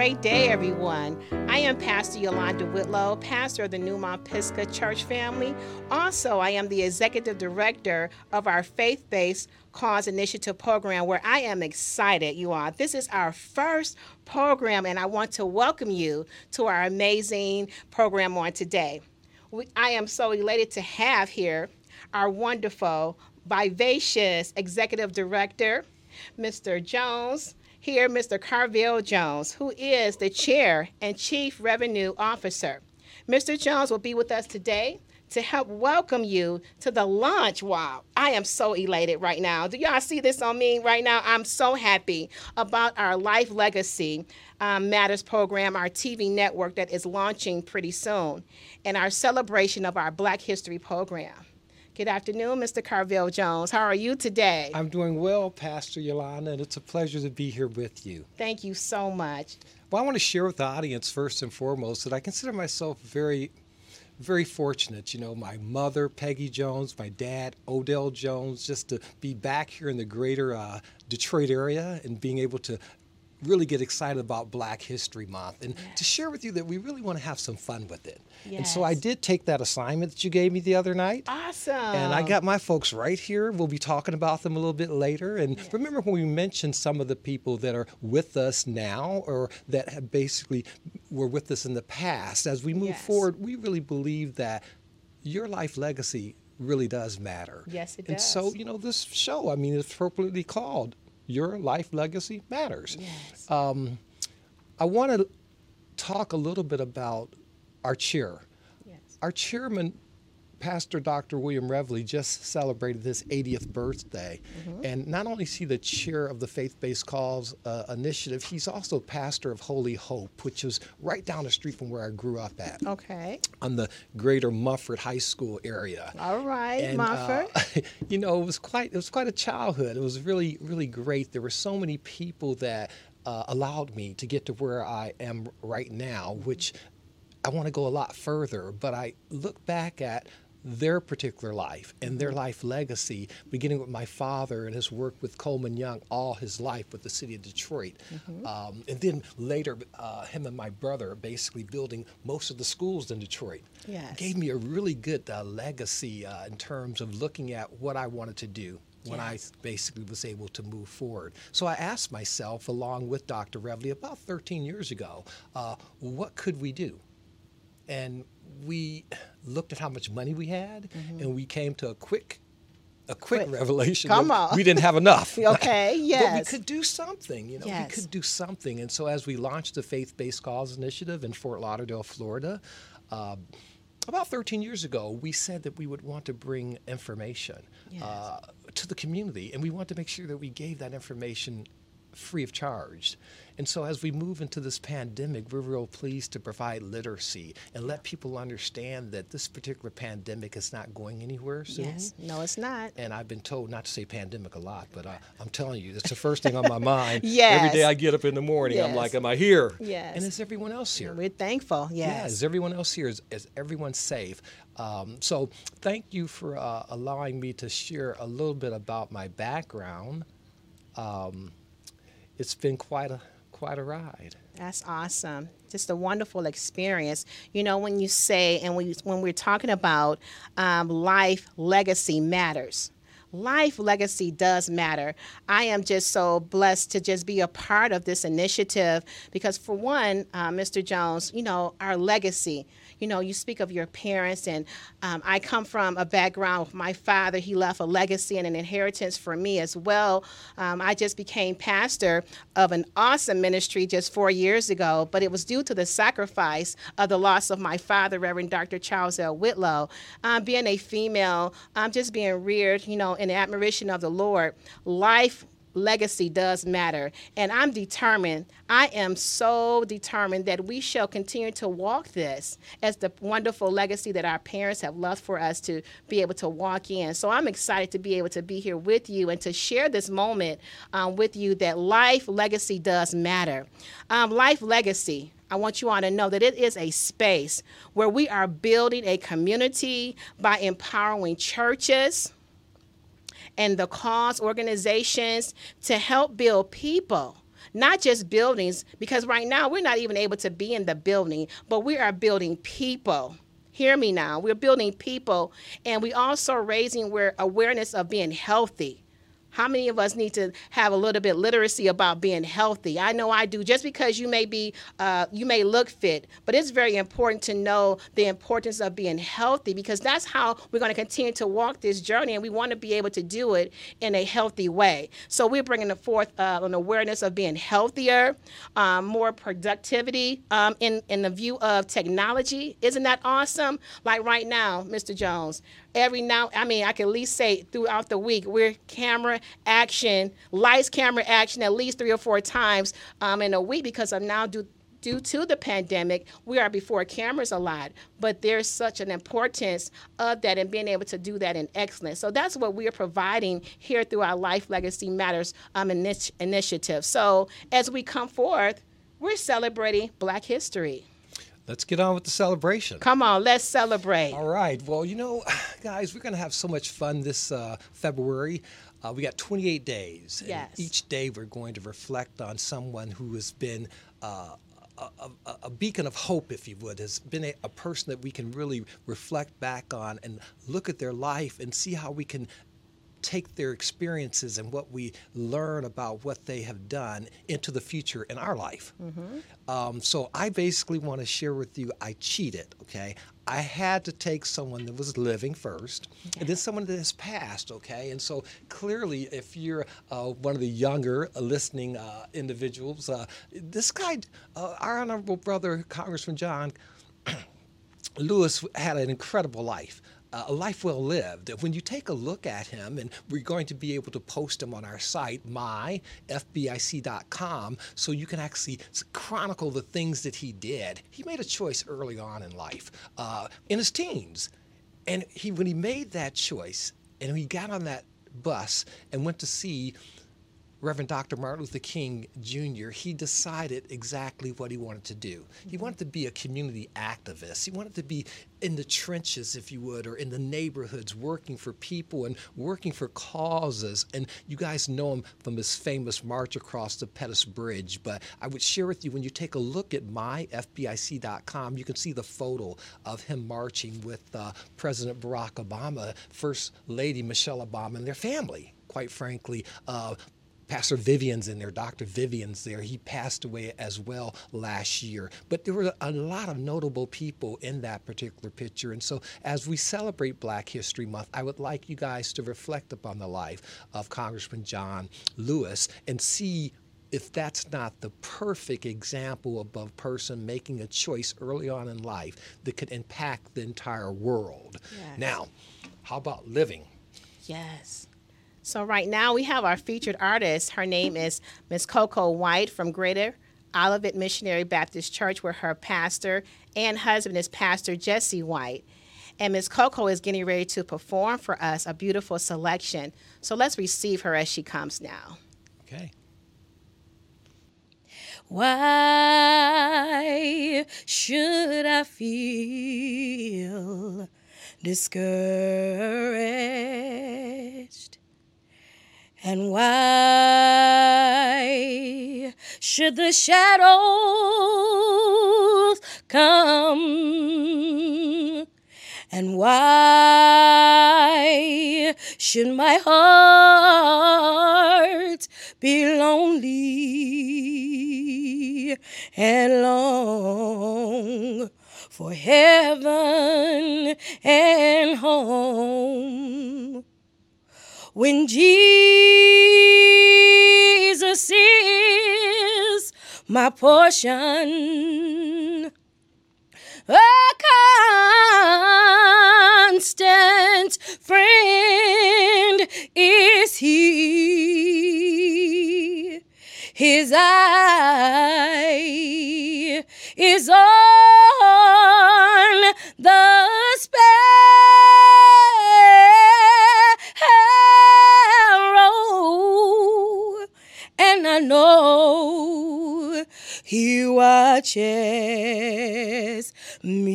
great day, everyone. I am Pastor Yolanda Whitlow, pastor of the New Mount Pisgah Church family. Also, I am the executive director of our faith based Cause Initiative program, where I am excited, you all. This is our first program, and I want to welcome you to our amazing program on today. We, I am so elated to have here our wonderful, vivacious executive director, Mr. Jones here Mr. Carville Jones, who is the Chair and Chief Revenue Officer. Mr. Jones will be with us today to help welcome you to the launch. Wow, I am so elated right now. Do y'all see this on me right now? I'm so happy about our Life Legacy um, Matters program, our TV network that is launching pretty soon, and our celebration of our Black History program. Good afternoon, Mr. Carville Jones. How are you today? I'm doing well, Pastor Yolanda, and it's a pleasure to be here with you. Thank you so much. Well, I want to share with the audience first and foremost that I consider myself very, very fortunate. You know, my mother, Peggy Jones, my dad, Odell Jones, just to be back here in the greater uh, Detroit area and being able to really get excited about Black History Month and yes. to share with you that we really want to have some fun with it. Yes. And so I did take that assignment that you gave me the other night. Awesome. And I got my folks right here. We'll be talking about them a little bit later. And yes. remember when we mentioned some of the people that are with us now or that have basically were with us in the past, as we move forward, we really believe that your life legacy really does matter. Yes, it and does. And so, you know, this show, I mean, it's appropriately called your life legacy matters. Yes. Um, I want to talk a little bit about our chair. Yes. Our chairman Pastor Dr. William Revley just celebrated his 80th birthday. Mm-hmm. And not only is he the chair of the Faith Based Cause uh, Initiative, he's also pastor of Holy Hope, which is right down the street from where I grew up at. Okay. On the greater Mumford High School area. All right, and, Mumford. Uh, you know, it was quite it was quite a childhood. It was really, really great. There were so many people that uh, allowed me to get to where I am right now, which I want to go a lot further, but I look back at their particular life and their life legacy, beginning with my father and his work with Coleman Young all his life with the city of Detroit. Mm-hmm. Um, and then later, uh, him and my brother basically building most of the schools in Detroit. Yes. Gave me a really good uh, legacy uh, in terms of looking at what I wanted to do when yes. I basically was able to move forward. So I asked myself, along with Dr. Revley, about 13 years ago, uh, what could we do? And we looked at how much money we had, mm-hmm. and we came to a quick a quick, quick. revelation. Come on. We didn't have enough. okay, yes. But we could do something, you know, yes. we could do something. And so as we launched the Faith Based Cause Initiative in Fort Lauderdale, Florida, uh, about 13 years ago, we said that we would want to bring information yes. uh, to the community, and we want to make sure that we gave that information free of charge. And so, as we move into this pandemic, we're real pleased to provide literacy and let people understand that this particular pandemic is not going anywhere soon. Yes, no, it's not. And I've been told not to say pandemic a lot, but I, am telling you, it's the first thing on my mind. yes. Every day I get up in the morning, yes. I'm like, am I here? Yes. And is everyone else here? We're thankful, yes. Yeah, is everyone else here? Is, is everyone safe? Um, so, thank you for uh, allowing me to share a little bit about my background. Um, it's been quite a quite a ride. That's awesome. Just a wonderful experience. You know, when you say, and we, when we're talking about um, life legacy matters, life legacy does matter. I am just so blessed to just be a part of this initiative because, for one, uh, Mr. Jones, you know, our legacy, you know, you speak of your parents, and um, I come from a background my father. He left a legacy and an inheritance for me as well. Um, I just became pastor of an awesome ministry just four years ago, but it was due to the sacrifice of the loss of my father, Reverend Dr. Charles L. Whitlow. Um, being a female, um, just being reared, you know, in admiration of the Lord, life legacy does matter. And I'm determined, I am so determined that we shall continue to walk this as the wonderful legacy that our parents have left for us to be able to walk in. So I'm excited to be able to be here with you and to share this moment um, with you that life legacy does matter. Um, life legacy. I want you all to know that it is a space where we are building a community by empowering churches, and the cause organizations to help build people not just buildings, because right now we're not even able to be in the building, but we are building people. Hear me now. We're building people, and we also raising awareness of being healthy. How many of us need to have a little bit literacy about being healthy? I know I do. Just because you may be, uh, you may look fit, but it's very important to know the importance of being healthy because that's how we're going to continue to walk this journey, and we want to be able to do it in a healthy way. So we're bringing forth uh, an awareness of being healthier, um, more productivity um, in in the view of technology. Isn't that awesome? Like right now, Mr. Jones, every now i mean i can at least say throughout the week we're camera action lights camera action at least three or four times um, in a week because i'm now due to the pandemic, we are before cameras a lot, but there's such an importance of that and being able to do that in excellence. So that's what we are providing here through our Life Legacy Matters um, initi- initiative. So as we come forth, we're celebrating Black History. Let's get on with the celebration. Come on, let's celebrate. All right. Well, you know, guys, we're going to have so much fun this uh, February. Uh, we got 28 days. Yes. And each day we're going to reflect on someone who has been uh, a, a, a, beacon of hope, if you would, has been a, a, person that we can really reflect back on and look at their life and see how we can take their experiences and what we learn about what they have done into the future in our life. Mm-hmm. Um, so I basically want to share with you I cheated, okay? I had to take someone that was living first, and then someone that has passed. Okay, and so clearly, if you're uh, one of the younger uh, listening uh, individuals, uh, this guy, uh, our honorable brother, Congressman John Lewis, had an incredible life a life well lived. When you take a look at him, and we're going to be able to post him on our site, myfbic.com, so you can actually chronicle the things that he did. He made a choice early on in life, uh, in his teens. And he, when he made that choice, and he got on that bus and went to see Reverend Dr. Martin Luther King Jr., he decided exactly what he wanted to do. He wanted to be a community activist. He wanted to be in the trenches, if you would, or in the neighborhoods, working for people and working for causes. And you guys know him from his famous march across the Pettus Bridge. But I would share with you when you take a look at myfbic.com, you can see the photo of him marching with uh, President Barack Obama, First Lady Michelle Obama, and their family quite frankly, uh, Pastor Vivian's in there, Dr. Vivian's there. He passed away as well last year. But there were a lot of notable people in that particular picture. And so as we celebrate Black History Month, I would like you guys to reflect upon the life of Congressman John Lewis and see if that's not the perfect example of a person making a choice early on in life that could impact the entire world. Yes. Now, how about living? Yes. So right now we have our featured artist. Her name is Miss Coco White from Greater Olivet Missionary Baptist Church, where her pastor and husband is Pastor Jesse White. And Miss Coco is getting ready to perform for us a beautiful selection. So let's receive her as she comes now. Okay. Why should I feel discouraged? And why should the shadows come? And why should my heart be lonely and long for heaven and home? When Jesus is my portion. A constant friend is he. His eye is on the know He watches me.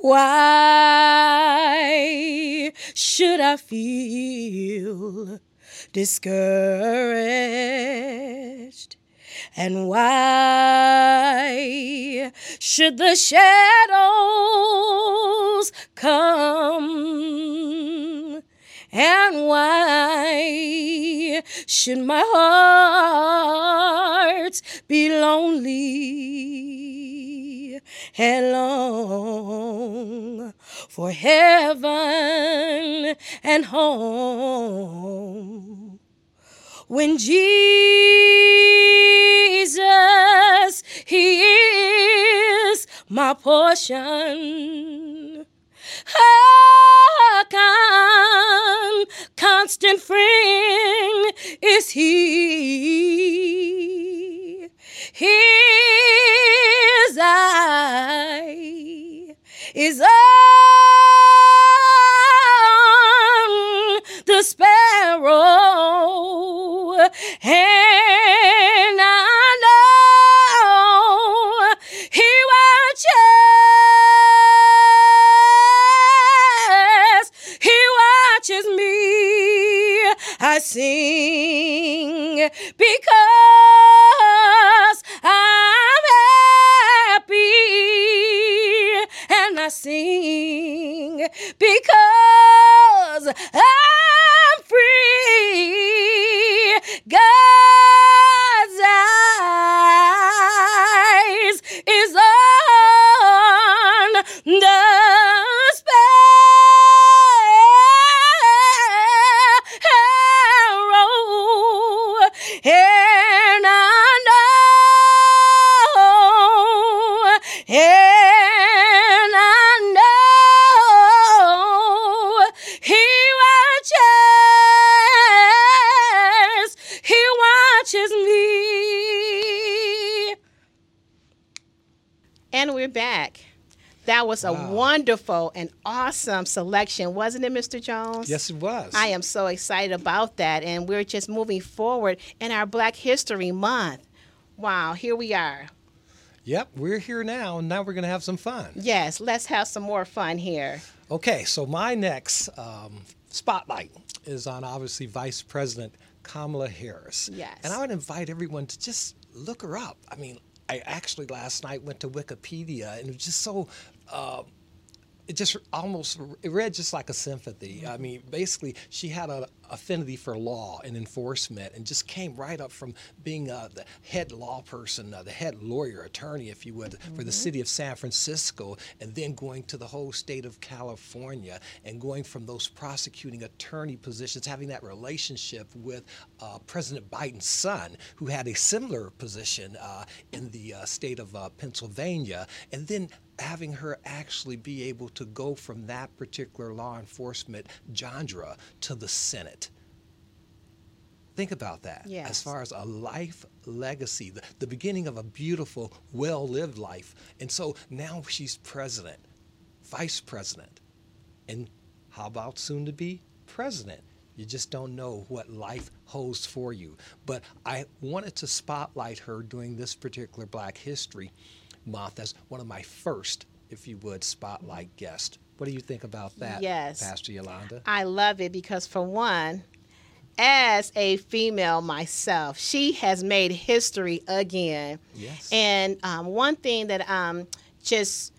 Why should I feel discouraged. And why should the shadows come? And why should my heart be lonely and long for heaven and home? When Jesus, He is my portion. Con- constant friend is He. His eye is on I sing because That was a Wow. wonderful and awesome selection, wasn't it, Mr. Jones? Yes, it was. I am so excited about that. And we're just moving forward in our Black History Month. Wow, here we are. Yep, we're here now, and now we're going to have some fun. Yes, let's have some more fun here. Okay, so my next um, spotlight is on obviously Vice President Kamala Harris. Yes. And I would invite everyone to just look her up. I mean, I actually last night went to Wikipedia and it was just so. Uh, it just almost it read just like a sympathy. I mean, basically, she had an affinity for law and enforcement, and just came right up from being uh, the head law person, uh, the head lawyer, attorney, if you would, for the city of San Francisco, and then going to the whole state of California, and going from those prosecuting attorney positions, having that relationship with uh, President Biden's son, who had a similar position uh, in the uh, state of uh, Pennsylvania, and then having her actually be able to go from that particular law enforcement genre to the Senate. Think about that. As far as a life legacy, the, the beginning of a beautiful, well lived life. And so now she's president, vice president, and how about soon to be president? You just don't know what life holds for you. But I wanted to spotlight her during this particular Black History Month as one of my first, if you would, spotlight guests. What do you think about that, Yes. Pastor Yolanda? I love it because, for one, as a female myself, she has made history again. Yes. And um, one thing that um, just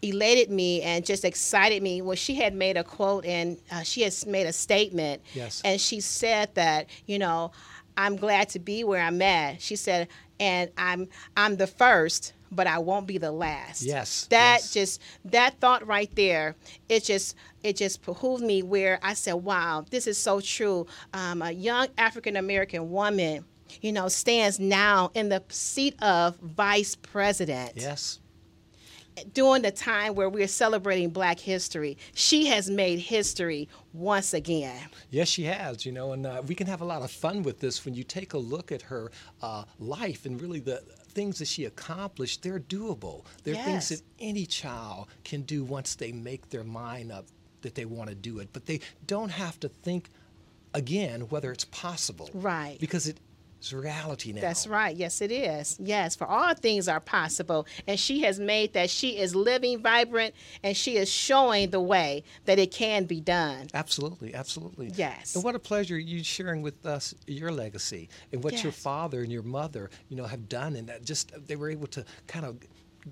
elated me and just excited me was she had made a quote and uh, she has made a statement. Yes. And she said that, you know, I'm glad to be where I'm at. She said, and I'm I'm the first, but I won't be the last. Yes, That yes. just that thought right there, it just it just behooved me where I said, wow, this is so true. Um, a young African American woman, you know, stands now in the seat of vice president yes. during the time where we're celebrating Black History. She has made history once again. Yes, she has, you know, and uh, we can have a lot of fun with this when you take a look at her uh, life and really the things that she accomplished, they're doable. They're things that any child can do once they make their mind up that they want to do it. But they don't have to think again whether it's possible. Right. Because it It's reality now. That's right. Yes, it is. Yes, for all things are possible. And she has made that she is living, vibrant, and she is showing the way that it can be done. Absolutely, absolutely. Yes. And what a pleasure you sharing with us your legacy and what your father and your mother, you know, have done, and that just they were able to kind of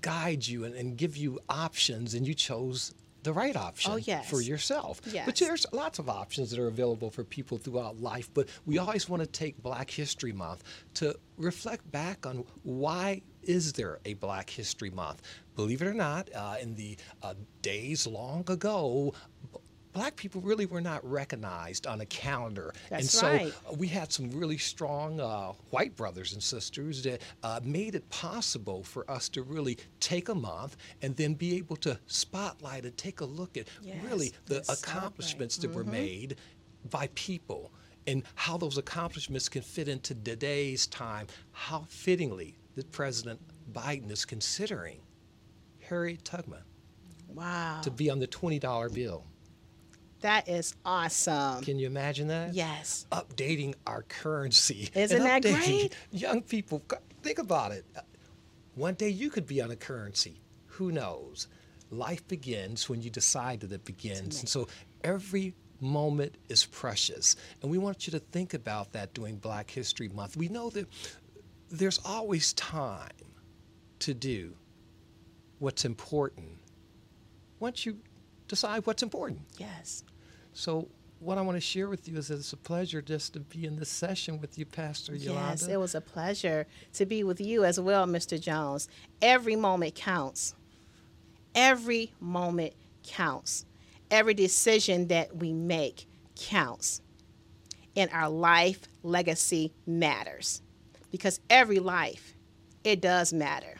guide you and, and give you options, and you chose the right option Oh, yes. for yourself. Yes. But there's lots of options that are available for people throughout life. But we always want to take Black History Month to reflect back on why is there a Black History Month? Believe it or not, uh, in the uh, days long ago, Black people really were not recognized on a calendar, and so right. uh, we had some really strong uh, white brothers and sisters that uh, made it possible for us to really take a month and then be able to spotlight and take a look at really the accomplishments that were made by people and how those accomplishments can fit into today's time. How fittingly that President Biden is considering Harriet Tubman Wow. to be on the $20 bill. That is awesome. Can you imagine that? Yes. updating our currency. Isn't and that great? Young people, think about it. Uh, One day you could be on a currency. Who knows? Life begins when you decide that it begins. And so every moment is precious. And we want you to think about that during Black History Month. We know that there's always time to do what's important once you decide what's important. Yes. So, what I want to share with you is that it's a pleasure just to be in this session with you, Pastor Yolanda. Yes, it was a pleasure to be with you as well, Mr. Jones. Every moment counts. Every moment counts. Every decision that we make counts. And our life legacy matters because every life, it does matter.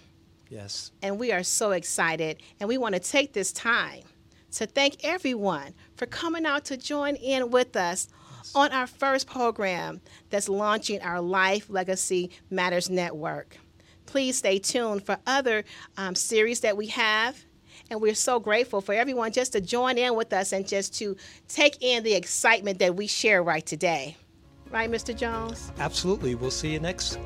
yes. And we are so excited. And we want to take this time to thank everyone for coming out to join in with us on our first program that's launching our Life Legacy Matters Network. Please stay tuned for other um, series that we have. And we're so grateful for everyone just to join in with us and just to take in the excitement that we share right today. Right, Mr. Jones? Absolutely. We'll see you next